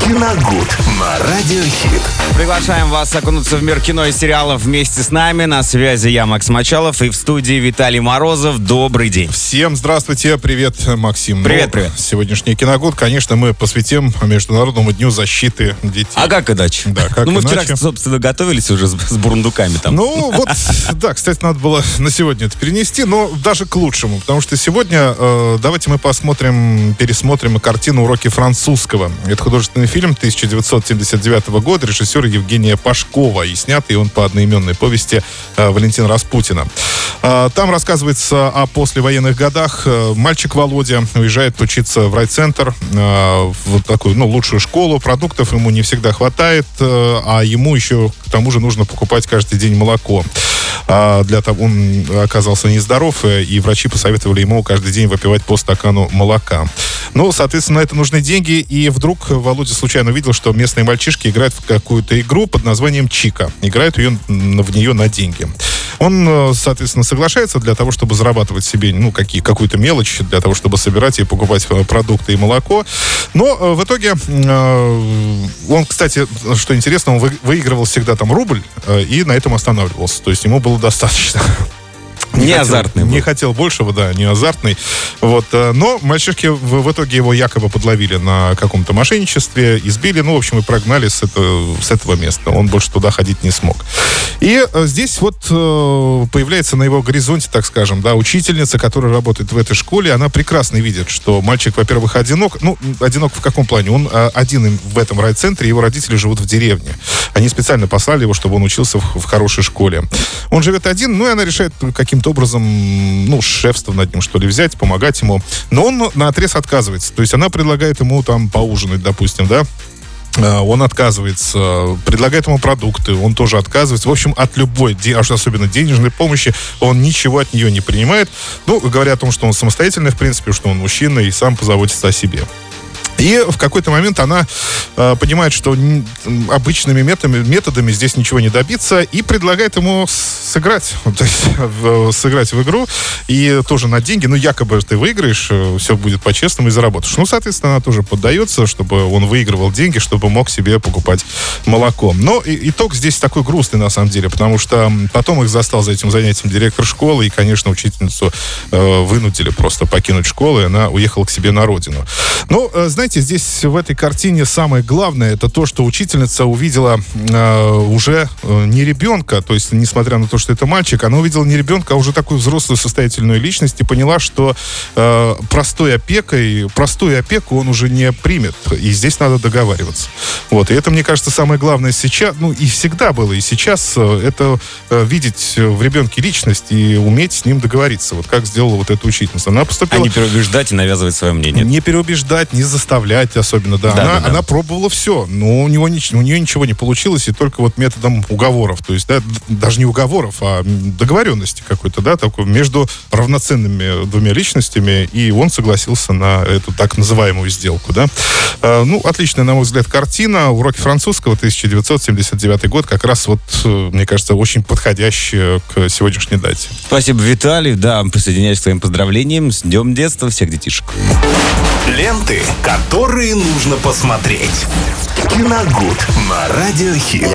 Киногуд на Радиохит. Приглашаем вас окунуться в мир кино и сериалов вместе с нами. На связи я, Макс Мочалов, и в студии Виталий Морозов. Добрый день. Всем здравствуйте, привет, Максим. Привет, Ну, привет. Сегодняшний киногод, конечно, мы посвятим Международному дню защиты детей. А как иначе? Да, как ну, мы вчера, иначе? собственно, готовились уже с, с бурундуками там. Ну, вот, да, кстати, надо было на сегодня это перенести, но даже к лучшему, потому что сегодня э, давайте мы посмотрим, пересмотрим картину «Уроки французского». Это художественный фильм 1979 года режиссера Евгения Пашкова, и снятый он по одноименной повести э, Валентина Распутина. Э, там рассказывается о послевоенных годах. Э, Мальчик Володя уезжает учиться в райцентр, в такую, ну, лучшую школу. Продуктов ему не всегда хватает, а ему еще к тому же нужно покупать каждый день молоко. А для того он оказался нездоров, э, и врачи посоветовали ему каждый день выпивать по стакану молока. Ну, соответственно, это нужны деньги, и вдруг Володя случайно увидел, что местные мальчишки играют в какую-то игру под названием Чика. Играют ее, в нее на деньги. Он, э, соответственно, соглашается для того, чтобы зарабатывать себе, ну, какие, какую-то мелочь, для того, чтобы собирать и покупать э, продукты и молоко. Но в итоге он, кстати, что интересно, он вы- выигрывал всегда там рубль э, и на этом останавливался. То есть ему было достаточно. Не хотел- азартный Не был. хотел большего, да, не азартный. Вот, э, но мальчишки в, в итоге его якобы подловили на каком-то мошенничестве, избили, ну, в общем, и прогнали с, это- с этого места. Он больше туда ходить не смог. И э, здесь вот э, появляется на его горизонте, так скажем, да, учительница, которая работает в этой школе. Она прекрасно видит, что мальчик, во-первых, одинок. Ну, одинок в каком плане? Он один в этом райцентре, его родители живут в деревне. Они специально послали его, чтобы он учился в, в хорошей школе. Он живет один, ну и она решает каким-то образом, ну, шефство над ним, что ли, взять, помогать ему. Но он на отрез отказывается. То есть она предлагает ему там поужинать, допустим, да, Э, он отказывается, предлагает ему продукты, он тоже отказывается. В общем, от любой, особенно денежной помощи, он ничего от нее не принимает. Ну, говоря о том, что он самостоятельный, в принципе, что он мужчина и сам позаботится о себе. И в какой-то момент она э, понимает, что обычными методами, методами здесь ничего не добиться, и предлагает ему сыграть, то есть в- сыграть в игру, и тоже на деньги, ну, якобы ты выиграешь, все будет по-честному и заработаешь. Ну, соответственно, она тоже поддается, чтобы он выигрывал деньги, чтобы мог себе покупать молоко. Но и- итог здесь такой грустный, на самом деле, потому что потом их застал за этим занятием директор школы, и, конечно, учительницу э, вынудили просто покинуть школу, и она уехала к себе на родину. Но, э, знаете, здесь в этой картине самое главное, это то, что учительница увидела э, уже э, не ребенка, то есть, несмотря на то, что это мальчик, она увидела не ребенка, а уже такую взрослую состоятельную личность и поняла, что э, простой опекой, простую опеку он уже не примет, и здесь надо договариваться. Вот, и это, мне кажется, самое главное сейчас, ну, и всегда было, и сейчас э, это э, видеть в ребенке личность и уметь с ним договориться, вот как сделала вот эта учительница. Она А поступила... не переубеждать и навязывать свое мнение. Не переубеждать, не заставлять особенно, да. Да, она, да, да. она пробовала все, но у, него, нич- у нее ничего не получилось, и только вот методом уговоров. То есть, да, даже не уговоров, а договоренности какой-то, да, такой между равноценными двумя личностями, и он согласился на эту так называемую сделку, да. Э, ну, отличная, на мой взгляд, картина. Уроки французского, 1979 год, как раз вот, мне кажется, очень подходящая к сегодняшней дате. Спасибо, Виталий. Да, присоединяюсь к своим поздравлениям. С Днем детства всех детишек. Ленты, которые нужно посмотреть. Киногуд на Радиохит.